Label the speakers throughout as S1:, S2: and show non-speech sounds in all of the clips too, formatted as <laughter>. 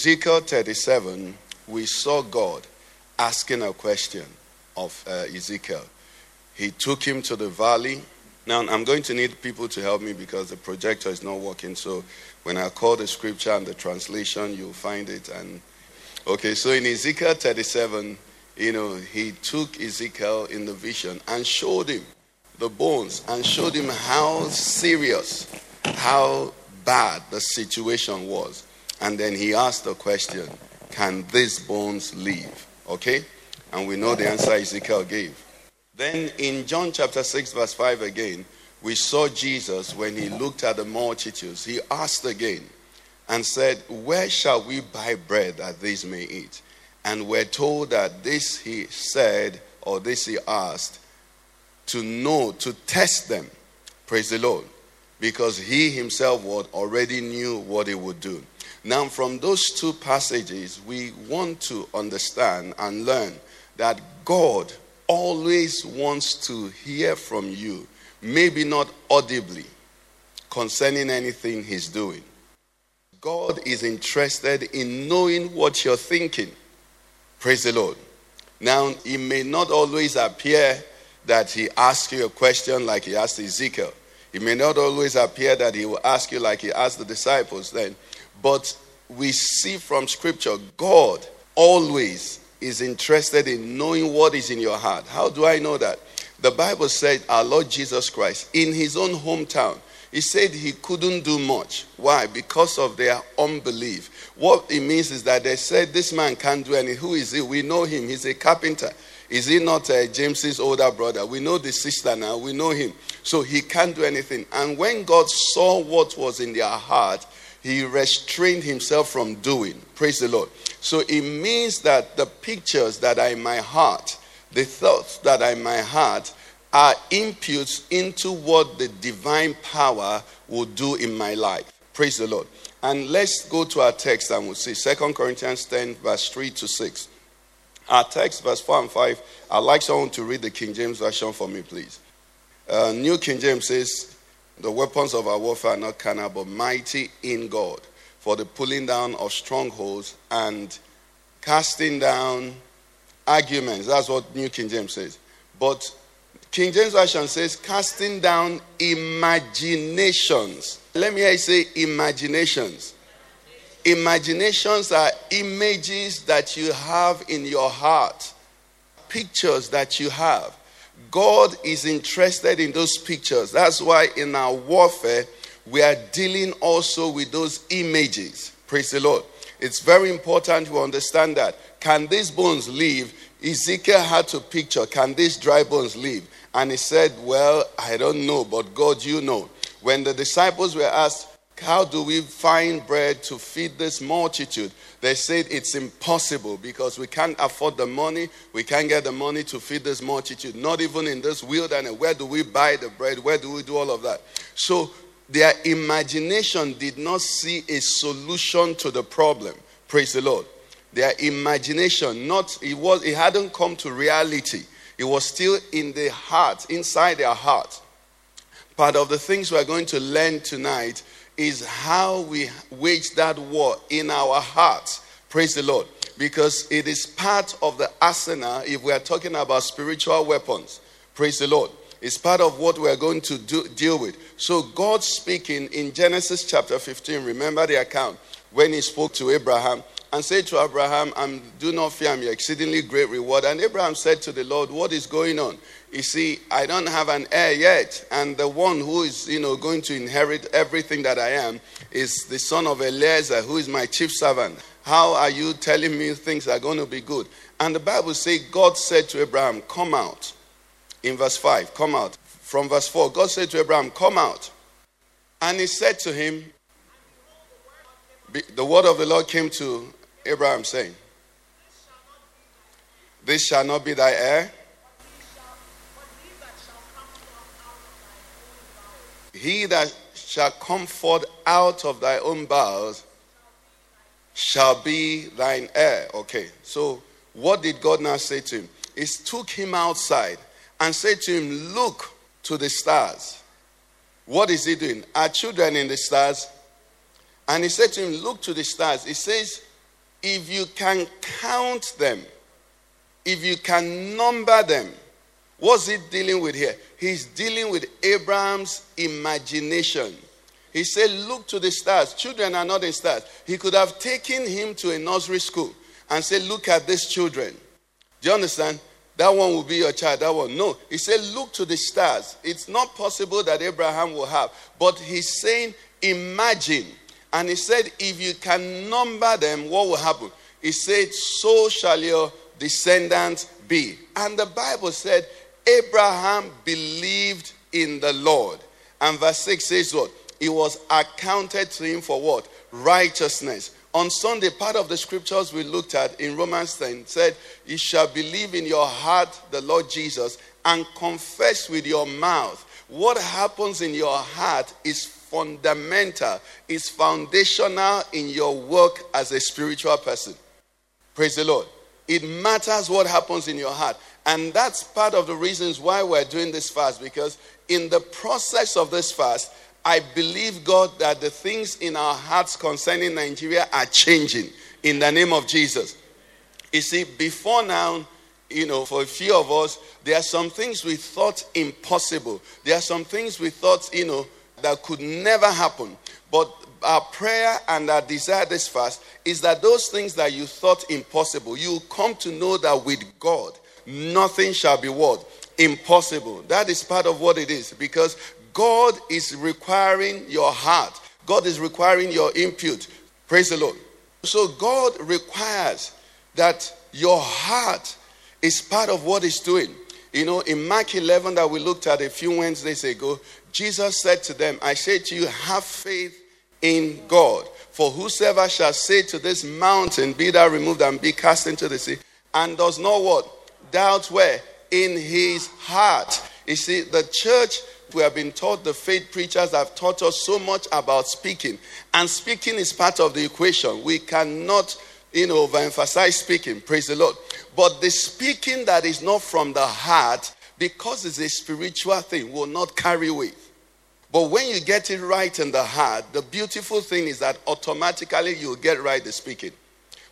S1: Ezekiel 37, we saw God asking a question of uh, Ezekiel. He took him to the valley. Now, I'm going to need people to help me because the projector is not working. So, when I call the scripture and the translation, you'll find it. And okay, so in Ezekiel 37, you know, he took Ezekiel in the vision and showed him the bones and showed him how serious, how bad the situation was. And then he asked the question, Can these bones live? Okay? And we know the answer Ezekiel gave. Then in John chapter 6, verse 5 again, we saw Jesus when he looked at the multitudes. He asked again and said, Where shall we buy bread that these may eat? And we're told that this he said, or this he asked, to know, to test them. Praise the Lord. Because he himself already knew what he would do. Now, from those two passages, we want to understand and learn that God always wants to hear from you, maybe not audibly, concerning anything he's doing. God is interested in knowing what you're thinking. Praise the Lord. Now, it may not always appear that he asks you a question like he asked Ezekiel. It may not always appear that he will ask you like he asked the disciples then. But we see from scripture, God always is interested in knowing what is in your heart. How do I know that? The Bible said our Lord Jesus Christ, in his own hometown, he said he couldn't do much. Why? Because of their unbelief. What it means is that they said this man can't do anything. Who is he? We know him. He's a carpenter. Is he not uh, James's older brother? We know the sister now. We know him. So he can't do anything. And when God saw what was in their heart, he restrained himself from doing. Praise the Lord. So it means that the pictures that are in my heart, the thoughts that are in my heart, are inputs into what the divine power will do in my life. Praise the Lord. And let's go to our text and we'll see Second Corinthians 10, verse 3 to 6. Our text, verse 4 and 5. I'd like someone to read the King James Version for me, please. Uh, New King James says, The weapons of our warfare are not carnal, but mighty in God for the pulling down of strongholds and casting down arguments. That's what New King James says. But King James Version says, casting down imaginations. Let me hear you say imaginations. Imaginations are images that you have in your heart, pictures that you have. God is interested in those pictures. That's why in our warfare, we are dealing also with those images. Praise the Lord. It's very important to understand that. Can these bones live? Ezekiel had to picture, can these dry bones live? And he said, Well, I don't know, but God, you know. When the disciples were asked, How do we find bread to feed this multitude? They said it's impossible because we can't afford the money. We can't get the money to feed this multitude, not even in this wilderness. Where do we buy the bread? Where do we do all of that? So their imagination did not see a solution to the problem. Praise the Lord. Their imagination, not it was it hadn't come to reality. It was still in the heart, inside their heart. Part of the things we're going to learn tonight is how we wage that war in our hearts. Praise the Lord. Because it is part of the arsenal if we are talking about spiritual weapons. Praise the Lord. It's part of what we're going to do, deal with. So, God speaking in Genesis chapter 15, remember the account when he spoke to Abraham and said to Abraham, I'm, Do not fear, I'm your exceedingly great reward. And Abraham said to the Lord, What is going on? You see, I don't have an heir yet, and the one who is, you know, going to inherit everything that I am is the son of Eliezer, who is my chief servant. How are you telling me things are going to be good? And the Bible says, God said to Abraham, Come out. In verse 5, come out. From verse 4, God said to Abraham, Come out. And he said to him, The word of the Lord came to Abraham saying, This shall not be thy heir. He that shall come forth out of thy own bowels shall be thine heir. Okay, so what did God now say to him? He took him outside and said to him, Look to the stars. What is he doing? Are children in the stars? And he said to him, Look to the stars. He says, If you can count them, if you can number them, what's he dealing with here? He's dealing with Abraham's imagination. He said, Look to the stars. Children are not in stars. He could have taken him to a nursery school and said, Look at these children. Do you understand? That one will be your child. That one. No. He said, Look to the stars. It's not possible that Abraham will have. But he's saying, Imagine. And he said, If you can number them, what will happen? He said, So shall your descendants be. And the Bible said, Abraham believed in the Lord. And verse 6 says what? It was accounted to him for what? Righteousness. On Sunday, part of the scriptures we looked at in Romans 10 said, You shall believe in your heart the Lord Jesus and confess with your mouth. What happens in your heart is fundamental, is foundational in your work as a spiritual person. Praise the Lord. It matters what happens in your heart. And that's part of the reasons why we're doing this fast because in the process of this fast, I believe, God, that the things in our hearts concerning Nigeria are changing in the name of Jesus. You see, before now, you know, for a few of us, there are some things we thought impossible. There are some things we thought, you know, that could never happen. But our prayer and our desire this fast is that those things that you thought impossible, you come to know that with God, nothing shall be what? Impossible. That is part of what it is because God is requiring your heart, God is requiring your input. Praise the Lord. So God requires that your heart is part of what He's doing. You know, in Mark 11 that we looked at a few Wednesdays ago, Jesus said to them, I say to you, have faith in God. For whosoever shall say to this mountain, Be thou removed and be cast into the sea, and does not what? Doubt where? In his heart. You see, the church, we have been taught, the faith preachers have taught us so much about speaking. And speaking is part of the equation. We cannot, you know, overemphasize speaking. Praise the Lord. But the speaking that is not from the heart, because it's a spiritual thing, will not carry weight. But when you get it right in the heart, the beautiful thing is that automatically you'll get right the speaking.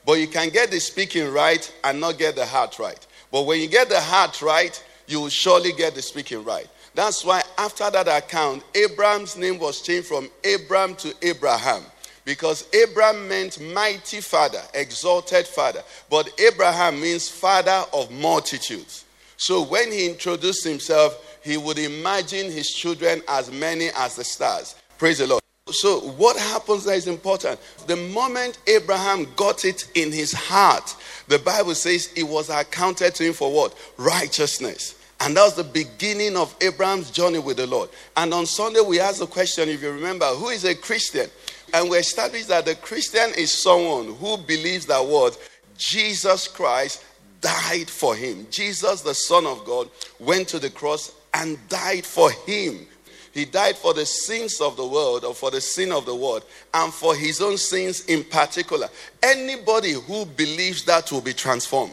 S1: But you can get the speaking right and not get the heart right. But when you get the heart right, you will surely get the speaking right. That's why after that account, Abraham's name was changed from Abram to Abraham. Because Abram meant mighty father, exalted father. But Abraham means father of multitudes. So when he introduced himself, he would imagine his children as many as the stars. Praise the Lord. So, what happens there is important. The moment Abraham got it in his heart, the Bible says it was accounted to him for what? Righteousness. And that was the beginning of Abraham's journey with the Lord. And on Sunday, we asked the question, if you remember, who is a Christian? And we established that the Christian is someone who believes that what? Jesus Christ died for him. Jesus, the Son of God, went to the cross and died for him. He died for the sins of the world or for the sin of the world and for his own sins in particular. Anybody who believes that will be transformed.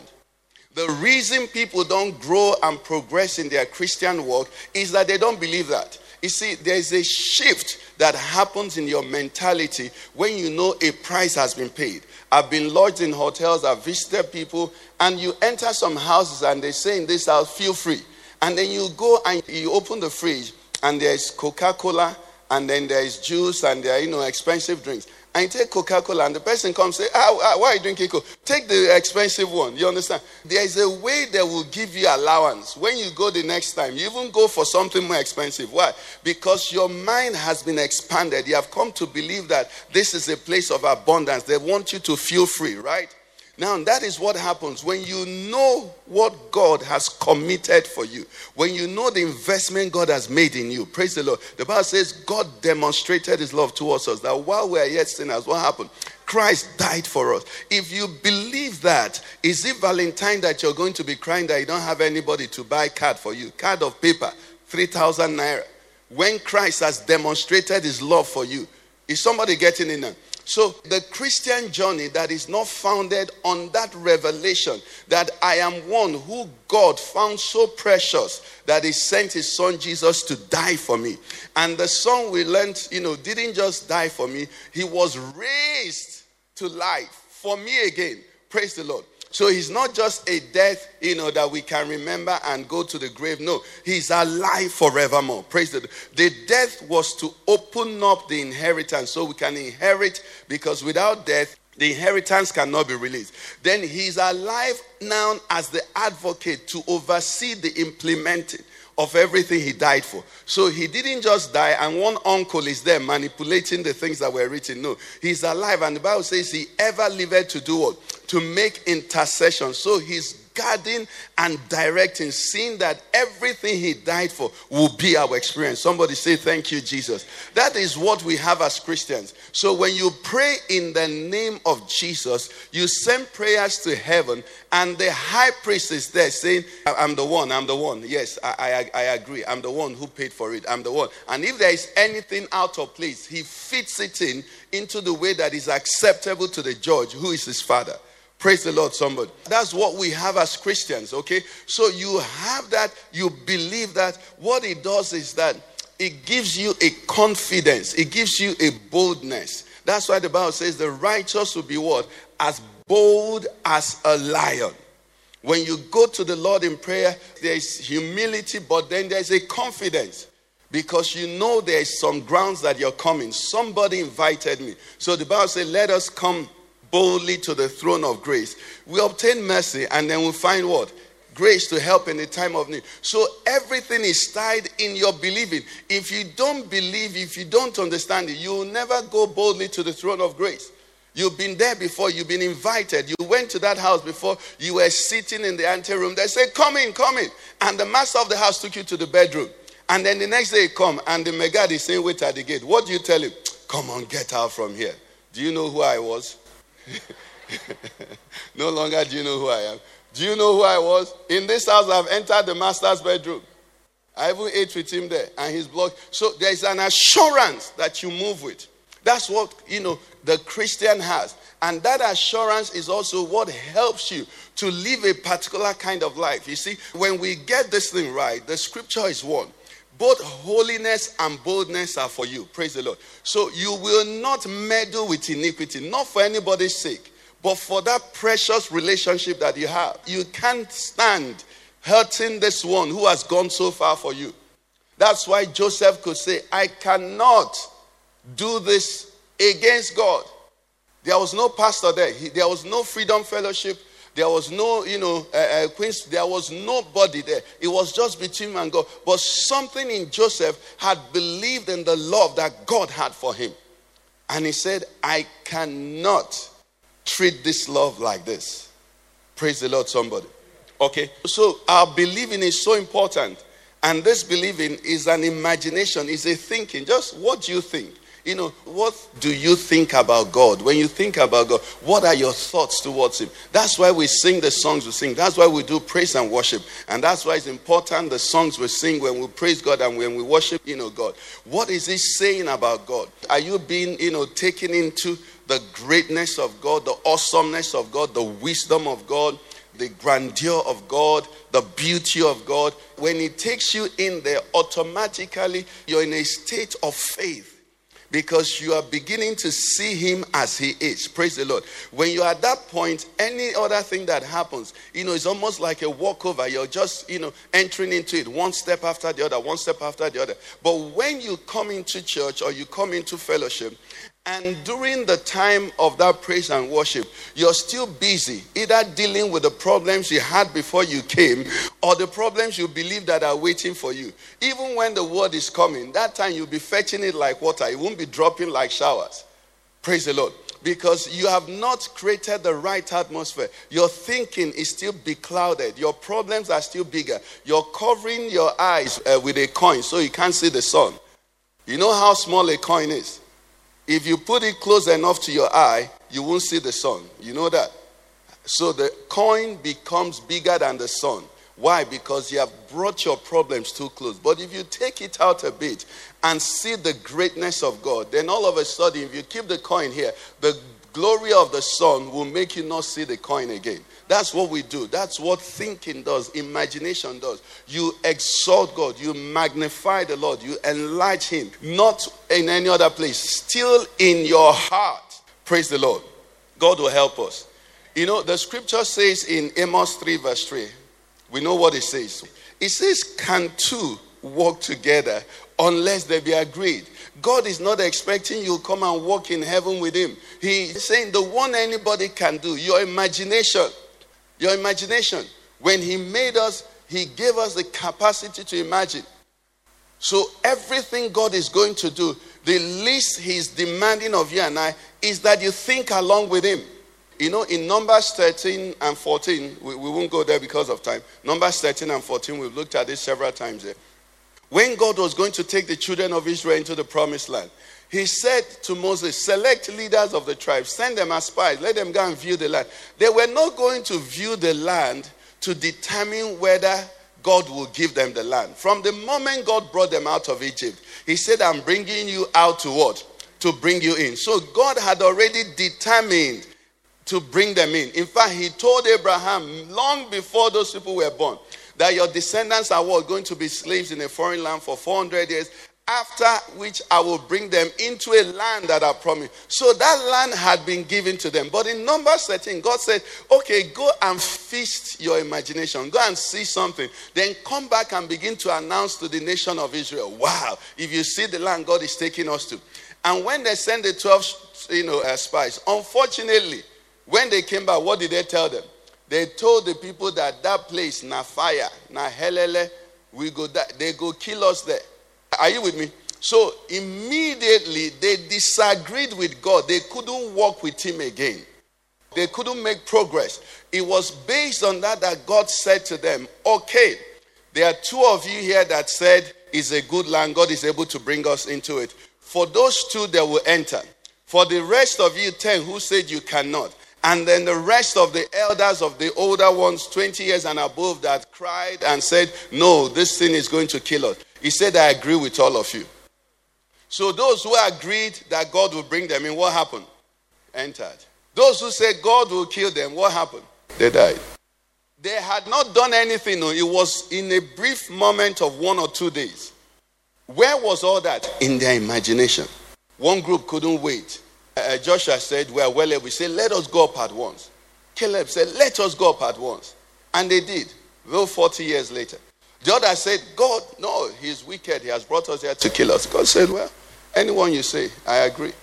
S1: The reason people don't grow and progress in their Christian walk is that they don't believe that. You see, there's a shift that happens in your mentality when you know a price has been paid. I've been lodged in hotels, I've visited people, and you enter some houses and they say in this house, feel free. And then you go and you open the fridge and there's Coca Cola and then there's juice and there are, you know, expensive drinks. And you take Coca Cola and the person comes and say, ah, ah, why are you drinking Coca? Take the expensive one. You understand? There is a way they will give you allowance. When you go the next time, you even go for something more expensive. Why? Because your mind has been expanded. You have come to believe that this is a place of abundance. They want you to feel free, right? Now, that is what happens when you know what God has committed for you, when you know the investment God has made in you. Praise the Lord. The Bible says God demonstrated his love towards us that while we are yet sinners, what happened? Christ died for us. If you believe that, is it Valentine that you're going to be crying that you don't have anybody to buy card for you? Card of paper, 3,000 naira. When Christ has demonstrated his love for you, is somebody getting in there? So, the Christian journey that is not founded on that revelation that I am one who God found so precious that He sent His Son Jesus to die for me. And the Son we learned, you know, didn't just die for me, He was raised to life for me again. Praise the Lord. So he's not just a death, you know, that we can remember and go to the grave. No, he's alive forevermore. Praise the. The death was to open up the inheritance so we can inherit because without death, the inheritance cannot be released. Then he's alive now as the advocate to oversee the implementing of everything he died for. So he didn't just die and one uncle is there manipulating the things that were written. No, he's alive and the Bible says he ever lived to do what? To make intercession. So he's guarding and directing, seeing that everything he died for will be our experience. Somebody say, Thank you, Jesus. That is what we have as Christians. So when you pray in the name of Jesus, you send prayers to heaven, and the high priest is there saying, I'm the one, I'm the one. Yes, I, I, I agree. I'm the one who paid for it. I'm the one. And if there is anything out of place, he fits it in into the way that is acceptable to the judge, who is his father. Praise the Lord, somebody. That's what we have as Christians, okay? So you have that, you believe that. What it does is that it gives you a confidence, it gives you a boldness. That's why the Bible says the righteous will be what? As bold as a lion. When you go to the Lord in prayer, there is humility, but then there's a confidence because you know there's some grounds that you're coming. Somebody invited me. So the Bible says, Let us come boldly to the throne of grace. We obtain mercy and then we find what? Grace to help in the time of need. So everything is tied in your believing. If you don't believe, if you don't understand it, you will never go boldly to the throne of grace. You've been there before, you've been invited. You went to that house before, you were sitting in the anteroom. They said, Come in, come in. And the master of the house took you to the bedroom. And then the next day, come, and the Megad is saying, Wait at the gate. What do you tell him? Come on, get out from here. Do you know who I was? <laughs> no longer do you know who I am. Do you know who I was? In this house, I've entered the master's bedroom. I even ate with him there, and he's blocked. So there is an assurance that you move with. That's what you know the Christian has, and that assurance is also what helps you to live a particular kind of life. You see, when we get this thing right, the scripture is one. Both holiness and boldness are for you. Praise the Lord. So you will not meddle with iniquity, not for anybody's sake, but for that precious relationship that you have. You can't stand hurting this one who has gone so far for you. That's why Joseph could say, I cannot do this against God. There was no pastor there, he, there was no freedom fellowship. There was no, you know, uh, uh, Queens, there was nobody there. It was just between him and God. But something in Joseph had believed in the love that God had for him. And he said, I cannot treat this love like this. Praise the Lord, somebody. Okay, so our believing is so important. And this believing is an imagination, is a thinking. Just what do you think? You know, what do you think about God? When you think about God, what are your thoughts towards Him? That's why we sing the songs we sing. That's why we do praise and worship. And that's why it's important the songs we sing when we praise God and when we worship, you know, God. What is He saying about God? Are you being, you know, taken into the greatness of God, the awesomeness of God, the wisdom of God? the grandeur of God, the beauty of God. When He takes you in there, automatically you're in a state of faith because you are beginning to see him as he is. Praise the Lord. When you're at that point, any other thing that happens, you know, it's almost like a walkover. You're just, you know, entering into it one step after the other, one step after the other. But when you come into church or you come into fellowship, and during the time of that praise and worship, you're still busy, either dealing with the problems you had before you came or the problems you believe that are waiting for you. Even when the word is coming, that time you'll be fetching it like water, it won't be dropping like showers. Praise the Lord. Because you have not created the right atmosphere. Your thinking is still beclouded. Your problems are still bigger. You're covering your eyes uh, with a coin so you can't see the sun. You know how small a coin is? If you put it close enough to your eye, you won't see the sun. You know that? So the coin becomes bigger than the sun. Why? Because you have brought your problems too close. But if you take it out a bit and see the greatness of God, then all of a sudden, if you keep the coin here, the glory of the sun will make you not see the coin again. That's what we do. That's what thinking does, imagination does. You exalt God, you magnify the Lord, you enlarge Him, not in any other place, still in your heart. Praise the Lord. God will help us. You know, the scripture says in Amos 3, verse 3, we know what it says. It says, Can two walk together unless they be agreed? God is not expecting you to come and walk in heaven with Him. He's saying the one anybody can do, your imagination. Your imagination. When He made us, He gave us the capacity to imagine. So everything God is going to do, the least He's demanding of you and I is that you think along with Him. You know, in Numbers 13 and 14, we, we won't go there because of time. Numbers 13 and 14, we've looked at this several times here. When God was going to take the children of Israel into the promised land, he said to Moses, Select leaders of the tribes, send them as spies, let them go and view the land. They were not going to view the land to determine whether God will give them the land. From the moment God brought them out of Egypt, He said, I'm bringing you out to what? To bring you in. So God had already determined to bring them in. In fact, He told Abraham long before those people were born that your descendants are what? Going to be slaves in a foreign land for 400 years after which I will bring them into a land that I promised. So that land had been given to them. But in Numbers 13, God said, okay, go and feast your imagination. Go and see something. Then come back and begin to announce to the nation of Israel, wow, if you see the land God is taking us to. And when they sent the 12 you know, uh, spies, unfortunately, when they came back, what did they tell them? They told the people that that place, na fire, na helele, we go, they go kill us there. Are you with me? So immediately they disagreed with God. They couldn't walk with Him again. They couldn't make progress. It was based on that that God said to them, Okay, there are two of you here that said it's a good land. God is able to bring us into it. For those two, they will enter. For the rest of you, 10 who said you cannot. And then the rest of the elders of the older ones, 20 years and above, that cried and said, No, this thing is going to kill us. He said, I agree with all of you. So those who agreed that God will bring them in, what happened? Entered. Those who said God will kill them, what happened? They died. They had not done anything. No, it was in a brief moment of one or two days. Where was all that? In their imagination. One group couldn't wait. Uh, Joshua said, We are well able. He said, Let us go up at once. Caleb said, Let us go up at once. And they did, though 40 years later. The other said, God, no, he's wicked. He has brought us here to kill us. God said, Well, anyone you say, I agree.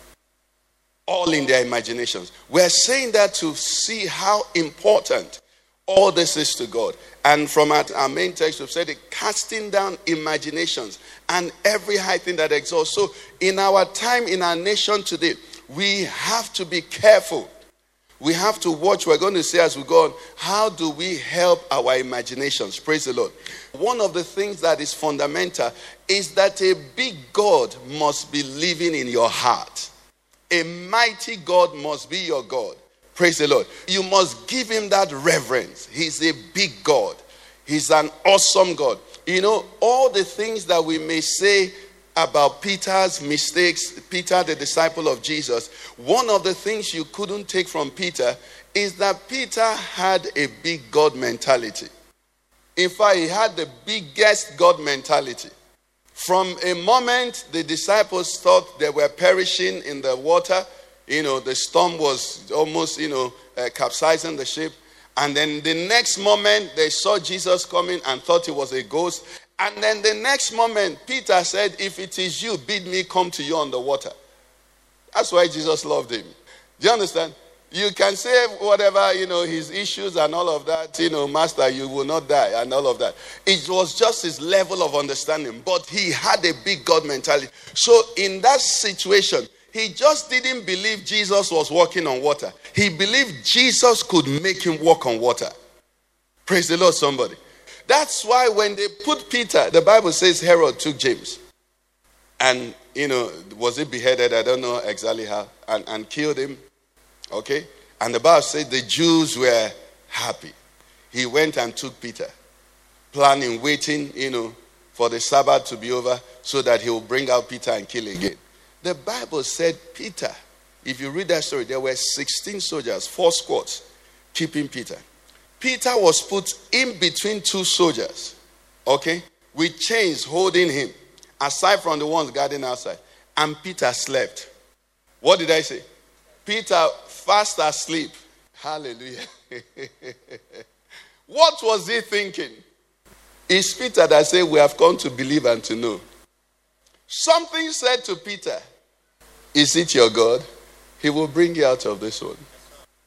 S1: All in their imaginations. We're saying that to see how important all this is to God. And from our, our main text, we've said it casting down imaginations and every high thing that exalts. So, in our time, in our nation today, we have to be careful. We have to watch. We're going to see as we go on, how do we help our imaginations? Praise the Lord. One of the things that is fundamental is that a big God must be living in your heart. A mighty God must be your God. Praise the Lord. You must give him that reverence. He's a big God, he's an awesome God. You know, all the things that we may say about Peter's mistakes, Peter, the disciple of Jesus, one of the things you couldn't take from Peter is that Peter had a big God mentality. In fact, he had the biggest God mentality. From a moment the disciples thought they were perishing in the water, you know, the storm was almost, you know, uh, capsizing the ship. And then the next moment they saw Jesus coming and thought it was a ghost. And then the next moment, Peter said, If it is you, bid me come to you on the water. That's why Jesus loved him. Do you understand? You can say whatever, you know, his issues and all of that, you know, Master, you will not die and all of that. It was just his level of understanding, but he had a big God mentality. So, in that situation, He just didn't believe Jesus was walking on water. He believed Jesus could make him walk on water. Praise the Lord, somebody. That's why when they put Peter, the Bible says Herod took James. And, you know, was he beheaded? I don't know exactly how. And, and killed him. Okay? And the Bible said the Jews were happy. He went and took Peter, planning, waiting, you know, for the Sabbath to be over so that he will bring out Peter and kill again. The Bible said Peter, if you read that story, there were 16 soldiers, four squads, keeping Peter. Peter was put in between two soldiers, okay, with chains holding him, aside from the ones guarding outside. And Peter slept. What did I say? Peter fast asleep. Hallelujah. <laughs> what was he thinking? It's Peter that said, We have come to believe and to know. Something said to Peter, Is it your God? He will bring you out of this one.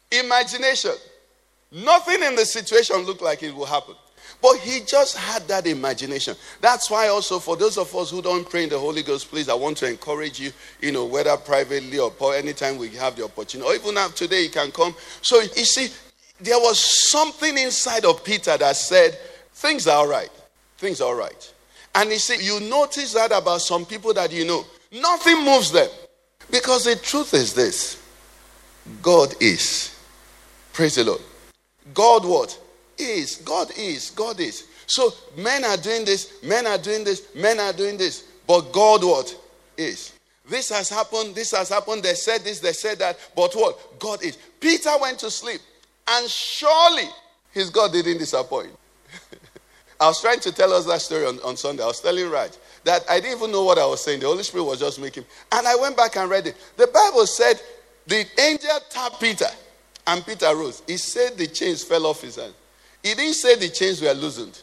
S1: Imagination. Nothing in the situation looked like it will happen. But he just had that imagination. That's why, also, for those of us who don't pray in the Holy Ghost, please, I want to encourage you, you know, whether privately or anytime we have the opportunity, or even now today, you can come. So, you see, there was something inside of Peter that said, Things are all right. Things are all right. And you see, you notice that about some people that you know. Nothing moves them. Because the truth is this God is. Praise the Lord. God what? Is. God is. God is. So men are doing this, men are doing this, men are doing this. But God what? Is. This has happened, this has happened, they said this, they said that. But what? God is. Peter went to sleep. And surely his God didn't disappoint. <laughs> I was trying to tell us that story on, on Sunday. I was telling Raj that I didn't even know what I was saying. The Holy Spirit was just making. And I went back and read it. The Bible said the angel tapped Peter and Peter rose. He said the chains fell off his hand. He didn't say the chains were loosened.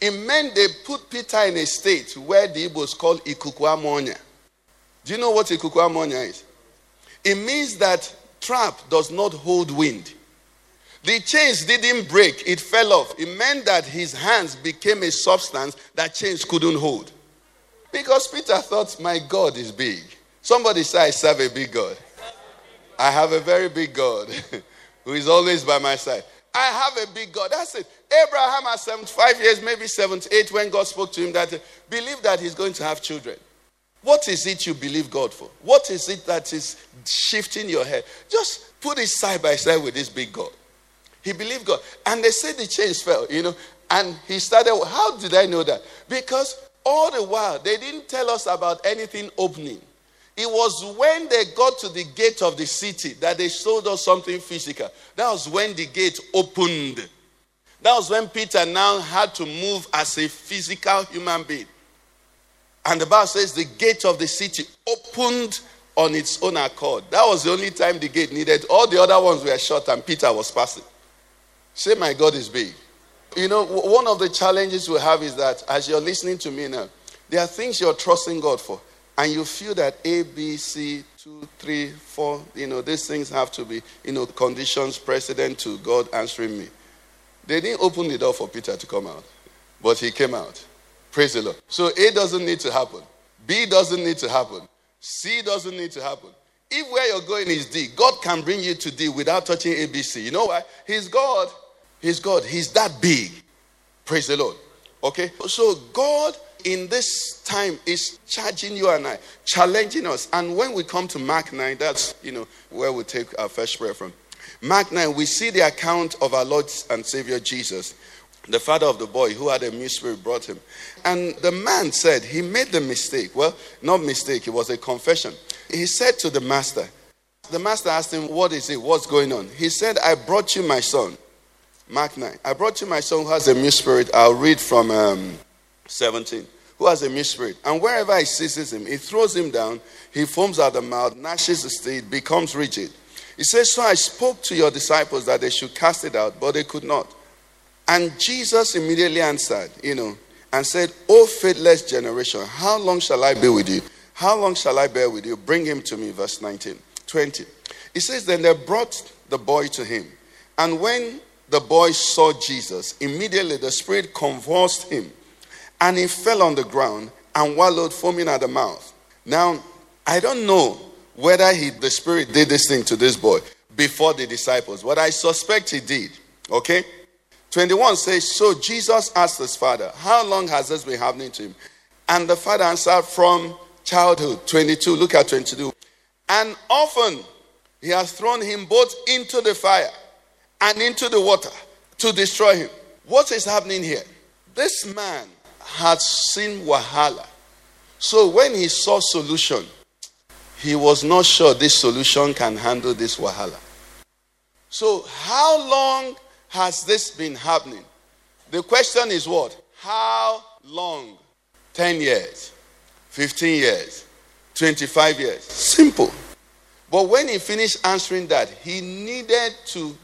S1: It meant they put Peter in a state where the Igbos call ikukuamonia. Do you know what ikukuamonia is? It means that trap does not hold wind. The chains didn't break, it fell off. It meant that his hands became a substance that chains couldn't hold. Because Peter thought, my God is big. Somebody say, I serve a big God. I have a very big God <laughs> who is always by my side. I have a big God. That's it. Abraham at 75 years, maybe 78, when God spoke to him, that believe that he's going to have children. What is it you believe God for? What is it that is shifting your head? Just put it side by side with this big God. He believed God. And they said the chains fell, you know. And he started, how did I know that? Because all the while, they didn't tell us about anything opening. It was when they got to the gate of the city that they showed us something physical. That was when the gate opened. That was when Peter now had to move as a physical human being. And the Bible says the gate of the city opened on its own accord. That was the only time the gate needed. All the other ones were shut and Peter was passing. Say, My God is big. You know, one of the challenges we have is that as you're listening to me now, there are things you're trusting God for and you feel that A, B, C, two, three, four, you know, these things have to be, you know, conditions precedent to God answering me. They didn't open the door for Peter to come out, but he came out. Praise the Lord. So A doesn't need to happen, B doesn't need to happen, C doesn't need to happen. If where you're going is D, God can bring you to D without touching ABC. You know why? He's God. He's God. He's that big. Praise the Lord. Okay? So God in this time is charging you and I, challenging us. And when we come to Mark 9, that's, you know, where we take our first prayer from. Mark 9, we see the account of our Lord and Savior Jesus. The father of the boy who had a spirit brought him. And the man said he made the mistake. Well, not mistake, it was a confession. He said to the master, the master asked him, What is it? What's going on? He said, I brought you my son. Mark 9. I brought you my son who has a new spirit. I'll read from um, 17. Who has a new spirit. And wherever he seizes him, he throws him down, he foams at the mouth, gnashes his teeth, becomes rigid. He says, So I spoke to your disciples that they should cast it out, but they could not. And Jesus immediately answered, you know, and said, O faithless generation, how long shall I be with you? How long shall I bear with you? Bring him to me. Verse 19. 20. He says, Then they brought the boy to him. And when the boy saw Jesus, immediately the spirit convulsed him and he fell on the ground and wallowed, foaming at the mouth. Now, I don't know whether he, the Spirit did this thing to this boy before the disciples, but I suspect he did. Okay? 21 says, So Jesus asked his father, How long has this been happening to him? And the father answered, From childhood. 22, look at 22. And often he has thrown him both into the fire and into the water to destroy him. What is happening here? This man had seen Wahala. So when he saw solution, he was not sure this solution can handle this Wahala. So, how long has this been happening? The question is what? How long? 10 years, 15 years, 25 years. Simple. But when he finished answering that, he needed to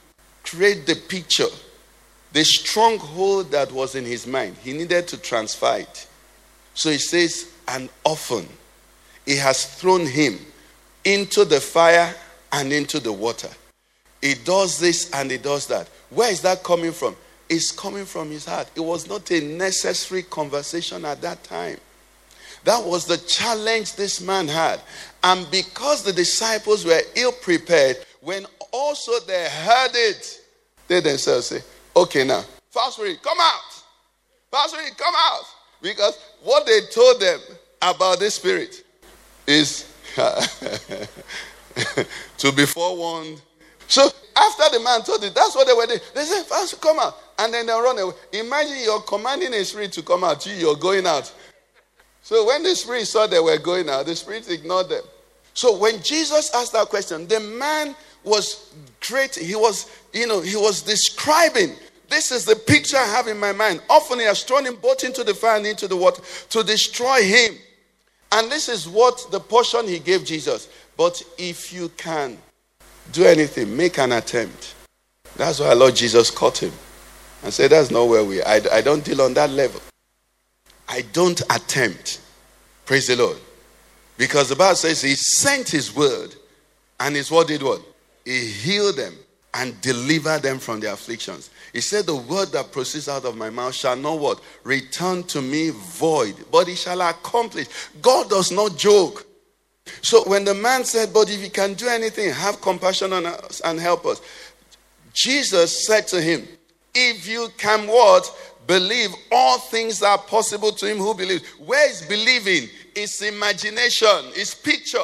S1: create the picture, the stronghold that was in his mind. He needed to transfer it. So he says, and often he has thrown him into the fire and into the water. He does this and he does that. Where is that coming from? It's coming from his heart. It was not a necessary conversation at that time. That was the challenge this man had. And because the disciples were ill prepared, when also they heard it, they themselves say, Okay, now, fast spirit, come out. Fast spirit, come out. Because what they told them about this spirit is <laughs> to be forewarned. So after the man told it, that's what they were doing. They said, Fast, come out. And then they run away. Imagine you're commanding a spirit to come out, you, you're going out. So when the spirit saw they were going out, the spirit ignored them. So when Jesus asked that question, the man was great. He was, you know, he was describing. This is the picture I have in my mind. Often he has thrown him both into the fire and into the water to destroy him. And this is what the portion he gave Jesus. But if you can do anything, make an attempt. That's why Lord Jesus caught him and said, That's not where we are. I, I don't deal on that level. I don't attempt. Praise the Lord. Because the Bible says he sent his word and his word did what? He healed them and delivered them from their afflictions. He said, The word that proceeds out of my mouth shall not what? Return to me void, but it shall accomplish. God does not joke. So when the man said, But if you can do anything, have compassion on us and help us. Jesus said to him, If you can what? Believe all things are possible to him who believes. Where is believing? It's imagination, it's picture.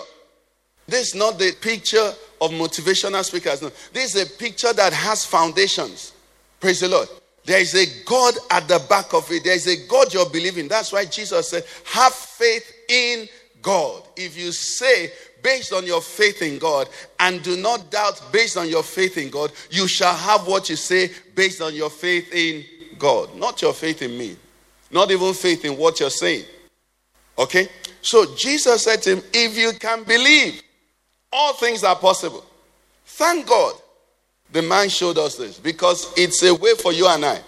S1: This is not the picture of motivational speakers. No. This is a picture that has foundations. Praise the Lord. There is a God at the back of it. There is a God you're believing. That's why Jesus said, Have faith in God. If you say, based on your faith in God, and do not doubt based on your faith in God, you shall have what you say based on your faith in God. Not your faith in me. Not even faith in what you're saying. Okay? So Jesus said to him, If you can believe, all things are possible. Thank God the man showed us this because it's a way for you and I.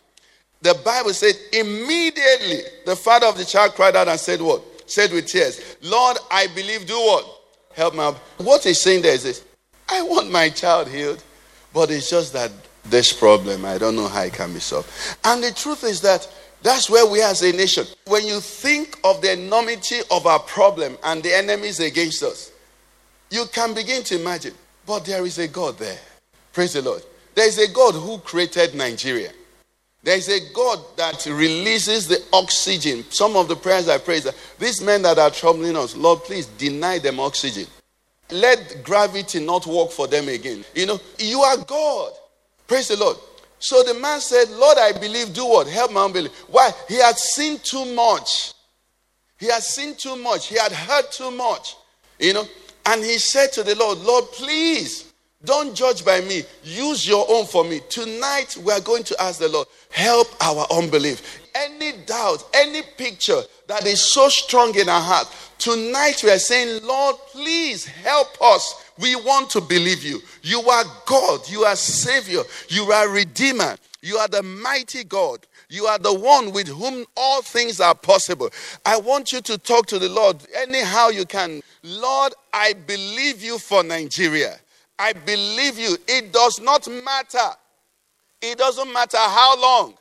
S1: The Bible said, immediately the father of the child cried out and said, What? Said with tears, Lord, I believe, do what? Help me out. What he's saying there is this I want my child healed, but it's just that this problem, I don't know how it can be solved. And the truth is that that's where we as a nation. When you think of the enormity of our problem and the enemies against us, you can begin to imagine. But there is a God there. Praise the Lord. There is a God who created Nigeria. There is a God that releases the oxygen. Some of the prayers I pray these men that are troubling us, Lord, please deny them oxygen. Let gravity not work for them again. You know, you are God. Praise the Lord. So the man said, Lord, I believe, do what? Help my unbelief. Why? He had seen too much. He had seen too much. He had heard too much. You know, and he said to the Lord, Lord, please don't judge by me. Use your own for me. Tonight, we are going to ask the Lord, help our unbelief. Any doubt, any picture that is so strong in our heart, tonight we are saying, Lord, please help us. We want to believe you. You are God. You are Savior. You are Redeemer. You are the mighty God. You are the one with whom all things are possible. I want you to talk to the Lord anyhow you can. Lord, I believe you for Nigeria. I believe you. It does not matter. It doesn't matter how long.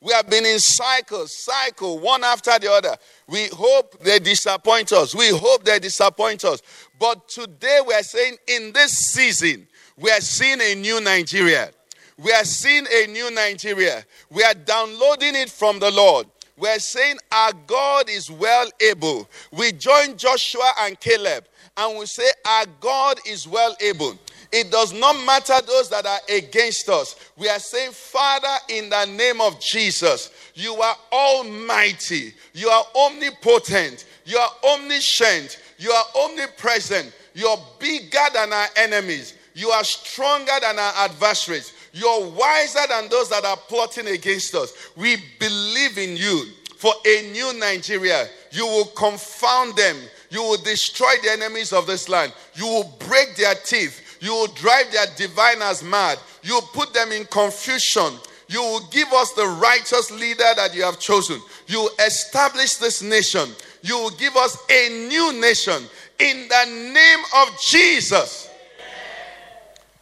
S1: We have been in cycles, cycle, one after the other. We hope they disappoint us. We hope they disappoint us. But today we are saying in this season, we are seeing a new Nigeria. We are seeing a new Nigeria. We are downloading it from the Lord. We are saying our God is well able. We join Joshua and Caleb and we say our God is well able. It does not matter those that are against us. We are saying, Father, in the name of Jesus, you are almighty, you are omnipotent, you are omniscient, you are omnipresent, you are bigger than our enemies, you are stronger than our adversaries, you're wiser than those that are plotting against us. We believe in you for a new Nigeria. You will confound them. You will destroy the enemies of this land. You will break their teeth. You will drive their diviners mad. You will put them in confusion. You will give us the righteous leader that you have chosen. You will establish this nation. You will give us a new nation in the name of Jesus.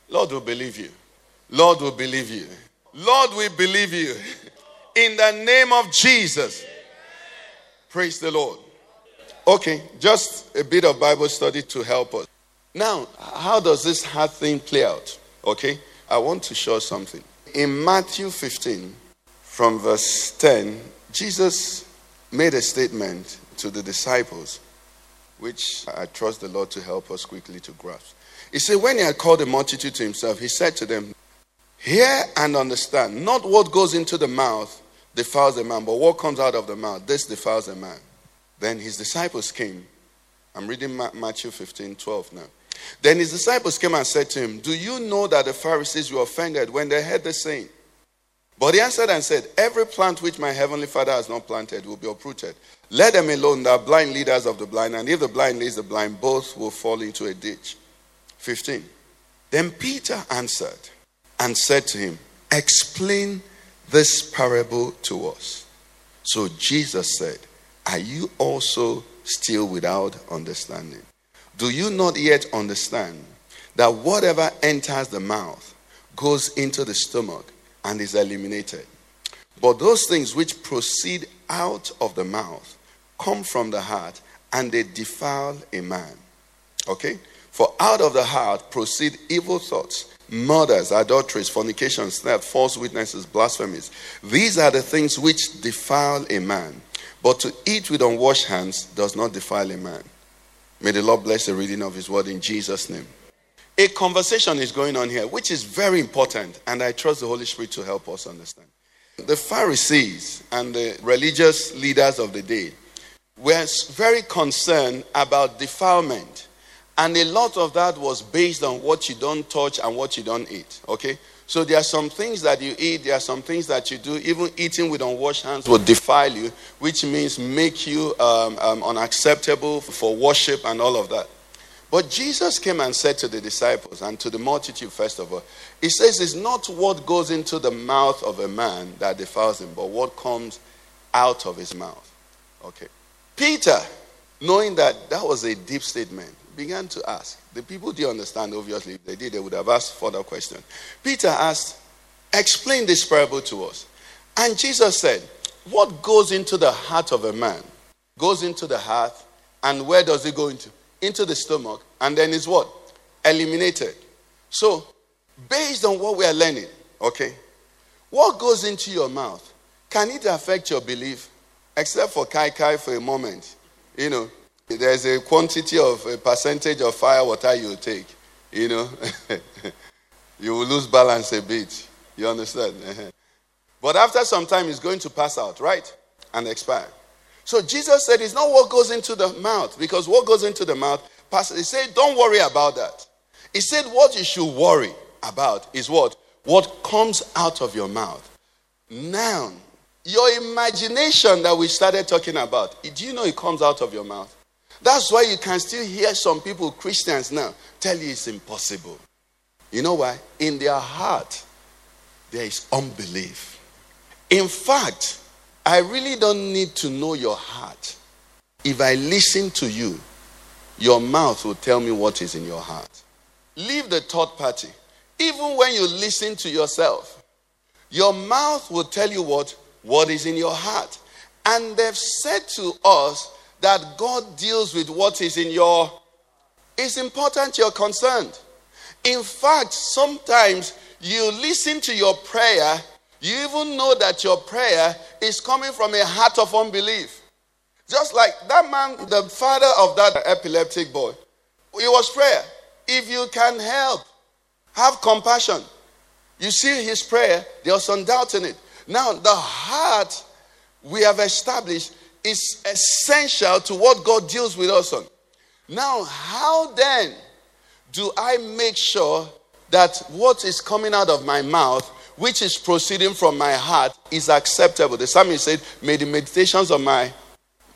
S1: Lord will believe you. Lord will believe you. Lord will believe you. In the name of Jesus. Praise the Lord. Okay, just a bit of Bible study to help us. Now, how does this hard thing play out? Okay, I want to show something. In Matthew 15, from verse 10, Jesus made a statement to the disciples, which I trust the Lord to help us quickly to grasp. He said, When he had called the multitude to himself, he said to them, Hear and understand, not what goes into the mouth defiles a man, but what comes out of the mouth, this defiles a man. Then his disciples came. I'm reading Matthew 15, 12 now. Then his disciples came and said to him, Do you know that the Pharisees were offended when they heard the saying? But he answered and said, Every plant which my heavenly Father has not planted will be uprooted. Let them alone, they are blind leaders of the blind, and if the blind leads the blind, both will fall into a ditch. 15. Then Peter answered and said to him, Explain this parable to us. So Jesus said, Are you also still without understanding? Do you not yet understand that whatever enters the mouth goes into the stomach and is eliminated? But those things which proceed out of the mouth come from the heart and they defile a man. Okay? For out of the heart proceed evil thoughts, murders, adulteries, fornications, theft, false witnesses, blasphemies. These are the things which defile a man. But to eat with unwashed hands does not defile a man. May the Lord bless the reading of His word in Jesus' name. A conversation is going on here, which is very important, and I trust the Holy Spirit to help us understand. The Pharisees and the religious leaders of the day were very concerned about defilement, and a lot of that was based on what you don't touch and what you don't eat. Okay? So there are some things that you eat, there are some things that you do. Even eating with unwashed hands will defile you, which means make you um, um, unacceptable for worship and all of that. But Jesus came and said to the disciples and to the multitude, first of all, He says, It's not what goes into the mouth of a man that defiles him, but what comes out of his mouth. Okay. Peter, knowing that that was a deep statement, began to ask. The people did understand, obviously. If they did, they would have asked further questions. Peter asked, Explain this parable to us. And Jesus said, What goes into the heart of a man goes into the heart, and where does it go into? Into the stomach, and then is what? Eliminated. So, based on what we are learning, okay, what goes into your mouth, can it affect your belief? Except for Kai Kai for a moment. You know, there's a quantity of a percentage of fire water you take, you know, <laughs> you will lose balance a bit. You understand? <laughs> but after some time, it's going to pass out, right? And expire. So Jesus said it's not what goes into the mouth, because what goes into the mouth, Pastor, he said, don't worry about that. He said, what you should worry about is what? What comes out of your mouth. Now, your imagination that we started talking about, do you know it comes out of your mouth? That's why you can still hear some people, Christians now, tell you it's impossible. You know why? In their heart, there is unbelief. In fact, I really don't need to know your heart. If I listen to you, your mouth will tell me what is in your heart. Leave the third party. Even when you listen to yourself, your mouth will tell you what what is in your heart. And they've said to us that God deals with what is in your. It's important you're concerned. In fact, sometimes you listen to your prayer, you even know that your prayer is coming from a heart of unbelief. Just like that man, the father of that epileptic boy, it was prayer. If you can help, have compassion. You see his prayer, there was some doubt in it. Now, the heart we have established is essential to what God deals with us on. Now, how then do I make sure that what is coming out of my mouth, which is proceeding from my heart, is acceptable? The psalmist said, May the meditations of my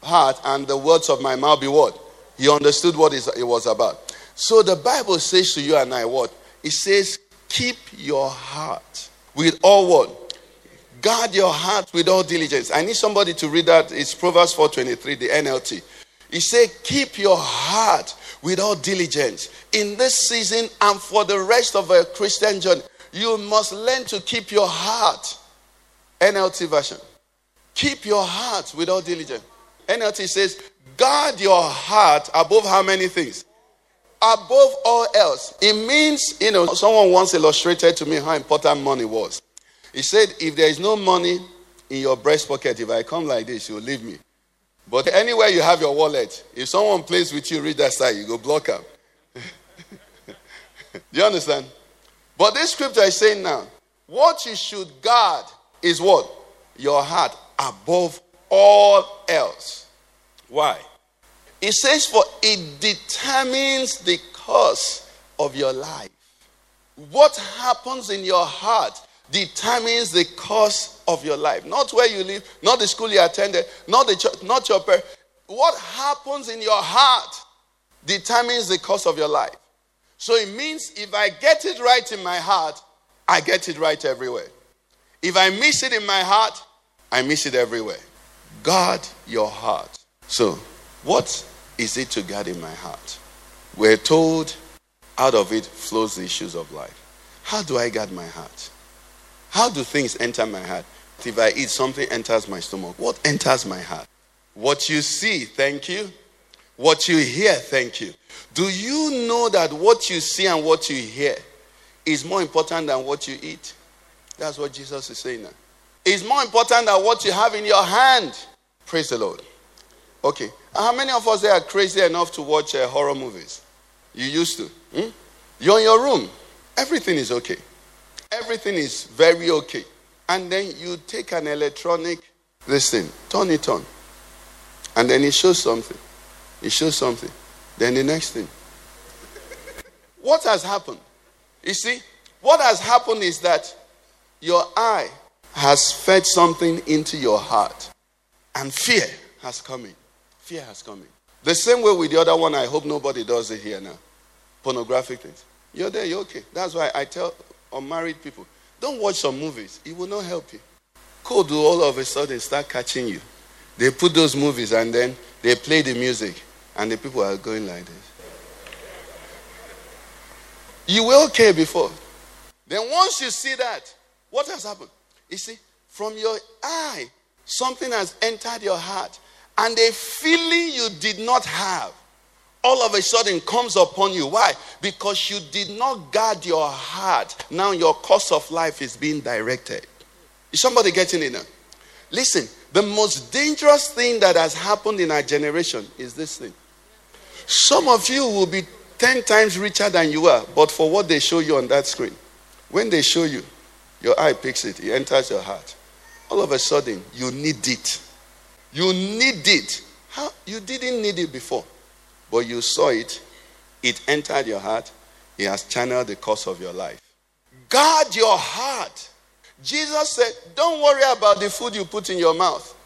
S1: heart and the words of my mouth be what? He understood what it was about. So the Bible says to you and I what? It says, keep your heart with all what? Guard your heart with all diligence. I need somebody to read that. It's Proverbs 4:23, the NLT. He said, keep your heart with all diligence. In this season and for the rest of a Christian journey, you must learn to keep your heart. NLT version. Keep your heart with all diligence. NLT says, guard your heart above how many things? Above all else. It means, you know, someone once illustrated to me how important money was. He said, if there is no money in your breast pocket, if I come like this, you'll leave me. But anywhere you have your wallet, if someone plays with you, read that side, you go block up. <laughs> Do you understand? But this scripture is saying now, what you should guard is what? Your heart above all else. Why? It says, for it determines the course of your life. What happens in your heart determines the course of your life. Not where you live, not the school you attended, not the church, not your parents. What happens in your heart determines the course of your life. So it means if I get it right in my heart, I get it right everywhere. If I miss it in my heart, I miss it everywhere. Guard your heart. So, what is it to guard in my heart? We're told out of it flows the issues of life. How do I guard my heart? How do things enter my heart? If I eat, something enters my stomach. What enters my heart? What you see, thank you. What you hear, thank you. Do you know that what you see and what you hear is more important than what you eat? That's what Jesus is saying now. It's more important than what you have in your hand. Praise the Lord. Okay. How many of us are crazy enough to watch uh, horror movies? You used to. Hmm? You're in your room. Everything is okay. Everything is very okay. And then you take an electronic, this thing, turn it on. And then it shows something. It shows something. Then the next thing. What has happened? You see, what has happened is that your eye has fed something into your heart, and fear has come in. Fear has come in. The same way with the other one, I hope nobody does it here now. Pornographic things. You're there, you're okay. That's why I tell unmarried people don't watch some movies, it will not help you. Cold will all of a sudden start catching you. They put those movies and then they play the music, and the people are going like this. You were okay before. Then once you see that, what has happened? You see, from your eye, something has entered your heart, and a feeling you did not have all of a sudden comes upon you. Why? Because you did not guard your heart. Now your course of life is being directed. Is somebody getting it now? Listen, the most dangerous thing that has happened in our generation is this thing. Some of you will be 10 times richer than you are, but for what they show you on that screen. When they show you, your eye picks it, it enters your heart. All of a sudden, you need it. You need it. How? You didn't need it before, but you saw it, it entered your heart, it has channeled the course of your life. Guard your heart. Jesus said, Don't worry about the food you put in your mouth.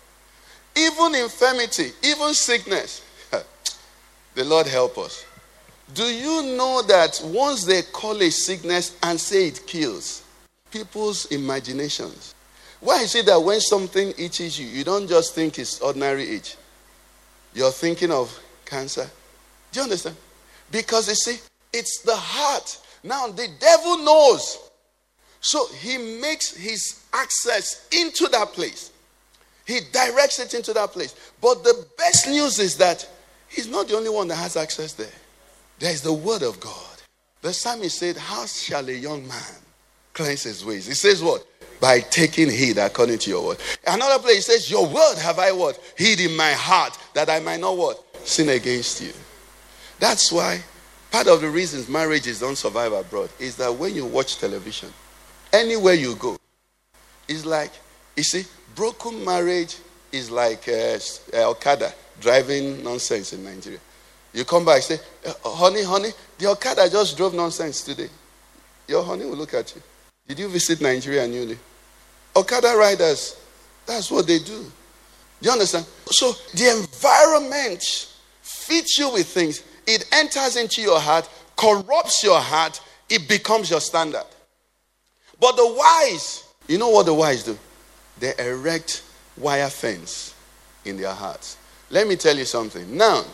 S1: Even infirmity, even sickness. <laughs> the Lord help us. Do you know that once they call a sickness and say it kills, people's imaginations. Why is it that when something itches you, you don't just think it's ordinary itch? You're thinking of cancer. Do you understand? Because you see, it's the heart. Now the devil knows. So he makes his access into that place. He directs it into that place. But the best news is that he's not the only one that has access there. There is the word of God. The psalmist said, How shall a young man cleanse his ways? He says what? By taking heed according to your word. Another place he says, Your word have I what? Hid in my heart that I might not what? Sin against you. That's why part of the reasons marriages don't survive abroad is that when you watch television, anywhere you go, it's like, you see, broken marriage is like uh, uh, Okada driving nonsense in Nigeria. You come back say, uh, honey, honey, the Okada just drove nonsense today. Your honey will look at you. Did you visit Nigeria newly? Okada riders, that's what they do. Do you understand? So the environment feeds you with things. It enters into your heart, corrupts your heart, it becomes your standard. But the wise, you know what the wise do? They erect wire fence in their hearts. Let me tell you something. Now,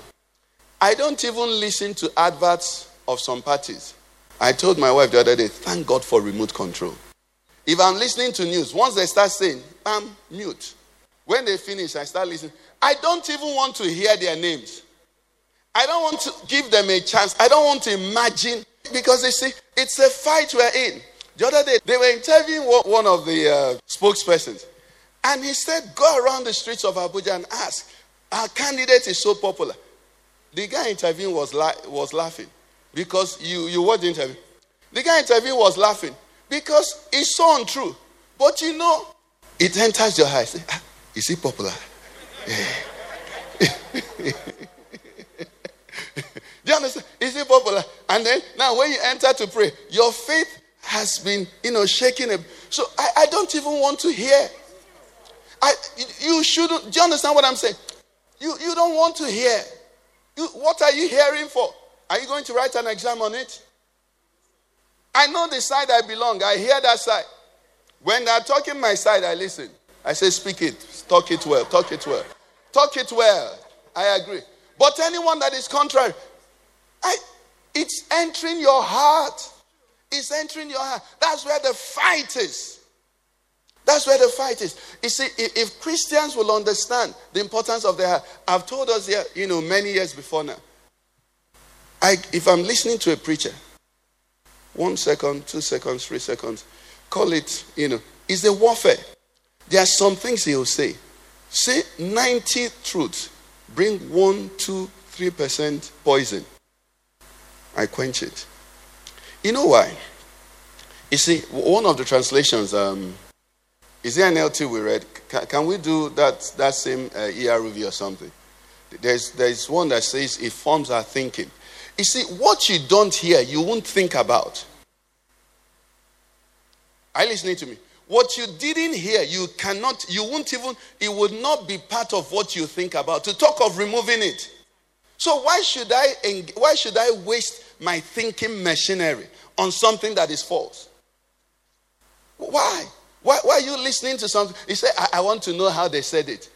S1: I don't even listen to adverts of some parties. I told my wife the other day, thank God for remote control. If I'm listening to news, once they start saying, I'm mute. When they finish, I start listening. I don't even want to hear their names. I don't want to give them a chance. I don't want to imagine because they see it's a fight we're in. The other day, they were interviewing one of the uh, spokespersons, and he said, Go around the streets of Abuja and ask, Our candidate is so popular. The guy interviewing was, la- was laughing because you, you watched the interview. The guy interviewing was laughing because it's so untrue. But you know, it enters your. Say, ah, is he popular? <laughs> Do you understand? Is he popular? And then now when you enter to pray, your faith has been, you know, shaking. So I, I don't even want to hear. I you shouldn't. Do you understand what I'm saying? You you don't want to hear. You, what are you hearing for? Are you going to write an exam on it? I know the side I belong. I hear that side. When they're talking my side, I listen. I say, speak it, talk it well, talk it well, talk it well. I agree. But anyone that is contrary, It's entering your heart. It's entering your heart. That's where the fight is. That's where the fight is. You see, if, Christians will understand the importance of their heart, I've told us here, you know, many years before now. I, if I'm listening to a preacher, one second, two seconds, three seconds, call it, you know, it's a warfare. There are some things he'll say. Say 90 truths, bring one, two, three percent poison. I quench it. You know why? You see, one of the translations, um, is there NLT we read? Can, can we do that, that same uh, ERV or something? There's, there's one that says it forms our thinking. You see, what you don't hear, you won't think about. Are you listening to me? What you didn't hear, you cannot, you won't even, it would not be part of what you think about. To talk of removing it. So why should I, why should I waste my thinking machinery on something that is false? Why? Why, why are you listening to something? You say, I, I want to know how they said it.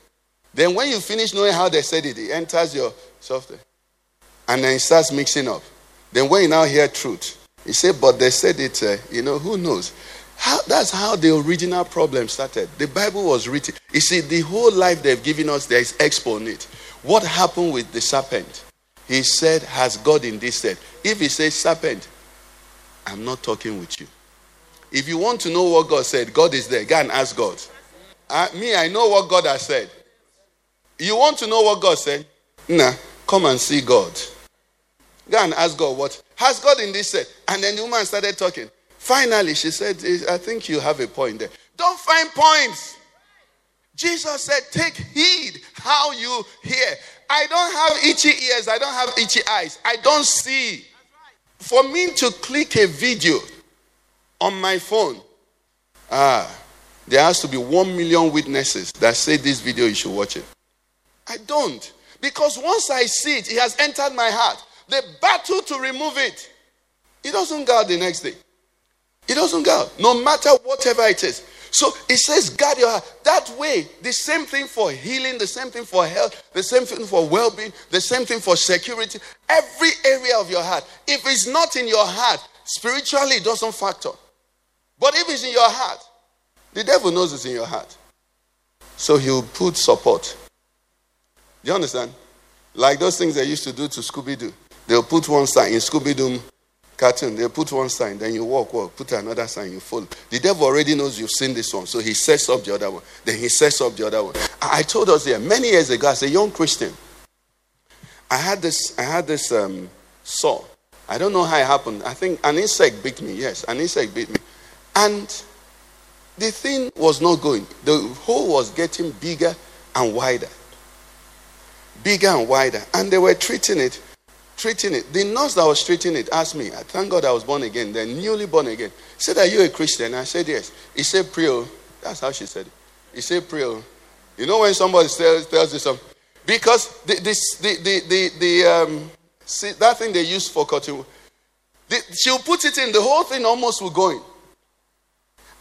S1: Then when you finish knowing how they said it, it enters your software. And then it starts mixing up. Then when you now hear truth, you say, but they said it, uh, you know, who knows? How, that's how the original problem started. The Bible was written. You see, the whole life they've given us, there is expo on. What happened with the serpent? He said, Has God in this said? If he says serpent, I'm not talking with you. If you want to know what God said, God is there. Go and ask God. Uh, me, I know what God has said. You want to know what God said? Nah, come and see God. Go and ask God what has God in this said. And then the woman started talking. Finally, she said, I think you have a point there. Don't find points. Jesus said, Take heed how you hear. I don't have itchy ears. I don't have itchy eyes. I don't see. For me to click a video on my phone, ah, there has to be one million witnesses that say this video, you should watch it. I don't. Because once I see it, it has entered my heart. The battle to remove it, it doesn't go out the next day. It doesn't go no matter whatever it is. So it says, guard your heart. That way, the same thing for healing, the same thing for health, the same thing for well being, the same thing for security. Every area of your heart. If it's not in your heart, spiritually, it doesn't factor. But if it's in your heart, the devil knows it's in your heart. So he'll put support. Do you understand? Like those things they used to do to Scooby Doo. They'll put one sign in Scooby Doo cartoon. They'll put one sign, then you walk, walk, put another sign, you follow. The devil already knows you've seen this one, so he sets up the other one. Then he sets up the other one. I told us here many years ago as a young Christian, I had this, I had this um, saw. I don't know how it happened. I think an insect bit me. Yes, an insect bit me, and the thing was not going. The hole was getting bigger and wider, bigger and wider, and they were treating it, treating it. The nurse that was treating it asked me. I thank God I was born again. Then newly born again. Said, "Are you a Christian?" I said, "Yes." He said, "Pray." oh." That's how she said it. He said, "Pray." oh." You know when somebody tells, tells you something, because the, this, the, the, the, the um, see, that thing they use for cutting, the, she'll put it in. The whole thing almost will go in.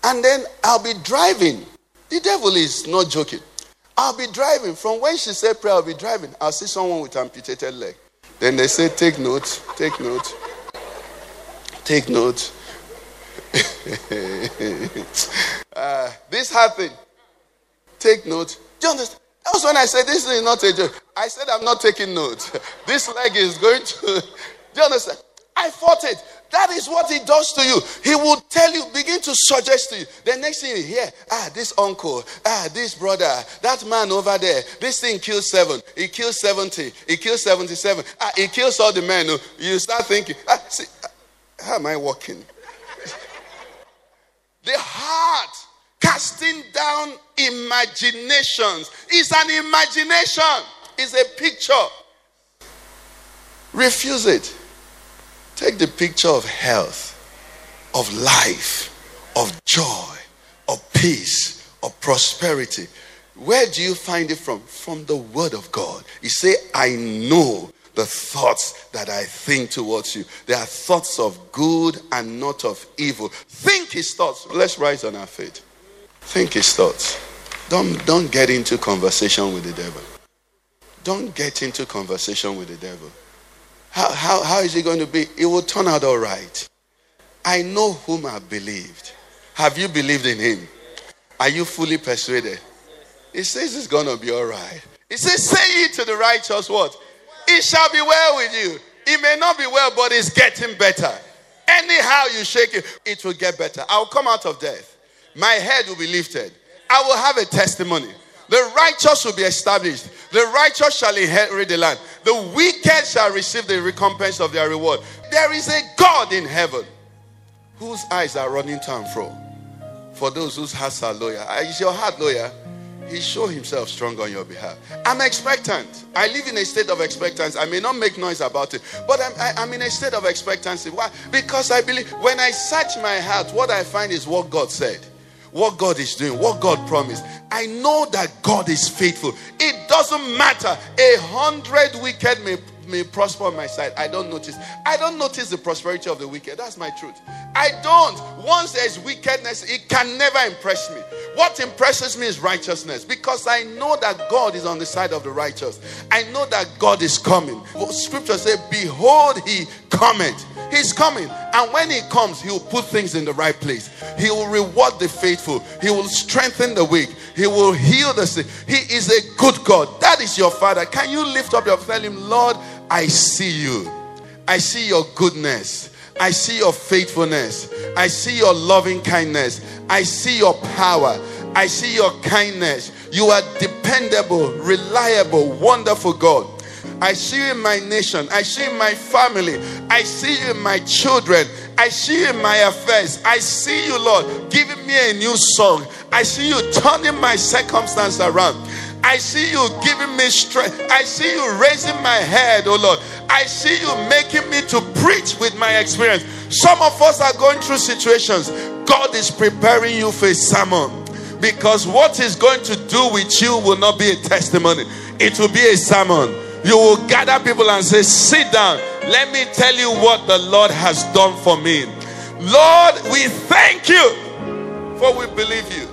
S1: And then I'll be driving. The devil is not joking. I'll be driving. From when she said prayer, I'll be driving. I'll see someone with amputated leg. Then they say, take note, take note, take note. <laughs> uh, this happened. Take note. Do you understand? That was when I said, this is not a joke. I said, I'm not taking note. <laughs> This leg is going to. <laughs> Do you understand? I fought it. That is what he does to you. He will tell you, begin to suggest to you. The next thing you hear, ah, this uncle, ah, this brother, that man over there, this thing kills seven, he kills 70, he kills 77, ah, he kills all the men. You start thinking, ah, see, ah, how am I walking? <laughs> the heart casting down imaginations is an imagination, is a picture. Refuse it. Take the picture of health, of life, of joy, of peace, of prosperity. Where do you find it from? From the Word of God. You say, I know the thoughts that I think towards you. They are thoughts of good and not of evil. Think His thoughts. Let's rise on our feet. Think His thoughts. Don't, don't get into conversation with the devil. Don't get into conversation with the devil. How, how, how is it going to be? It will turn out all right. I know whom I believed. Have you believed in him? Are you fully persuaded? He says it's going to be all right. He says, Say ye to the righteous what? It shall be well with you. It may not be well, but it's getting better. Anyhow you shake it, it will get better. I'll come out of death. My head will be lifted. I will have a testimony. The righteous will be established. The righteous shall inherit the land. The wicked shall receive the recompense of their reward. There is a God in heaven whose eyes are running to and fro. For those whose hearts are loyal. Uh, is your heart loyal? He show himself strong on your behalf. I'm expectant. I live in a state of expectancy. I may not make noise about it, but I'm, I, I'm in a state of expectancy. Why? Because I believe when I search my heart, what I find is what God said what God is doing, what God promised. I know that God is faithful. It doesn't matter. A hundred wicked may, may prosper on my side. I don't notice. I don't notice the prosperity of the wicked. That's my truth. I don't. Once there's wickedness, it can never impress me. What impresses me is righteousness because I know that God is on the side of the righteous. I know that God is coming. Scripture says, Behold, he cometh. He's coming. And when he comes, he will put things in the right place. He will reward the faithful. He will strengthen the weak. He will heal the sick. He is a good God. That is your Father. Can you lift up your tell him, Lord, I see you. I see your goodness. I see your faithfulness. I see your loving kindness. I see your power. I see your kindness. You are dependable, reliable, wonderful God. I see you in my nation. I see you in my family. I see you in my children. I see you in my affairs. I see you, Lord, giving me a new song. I see you turning my circumstance around. I see you giving me strength. I see you raising my head, oh Lord. I see you making me to preach with my experience. Some of us are going through situations. God is preparing you for a sermon because what He's going to do with you will not be a testimony, it will be a sermon. You will gather people and say, Sit down. Let me tell you what the Lord has done for me. Lord, we thank you for we believe you.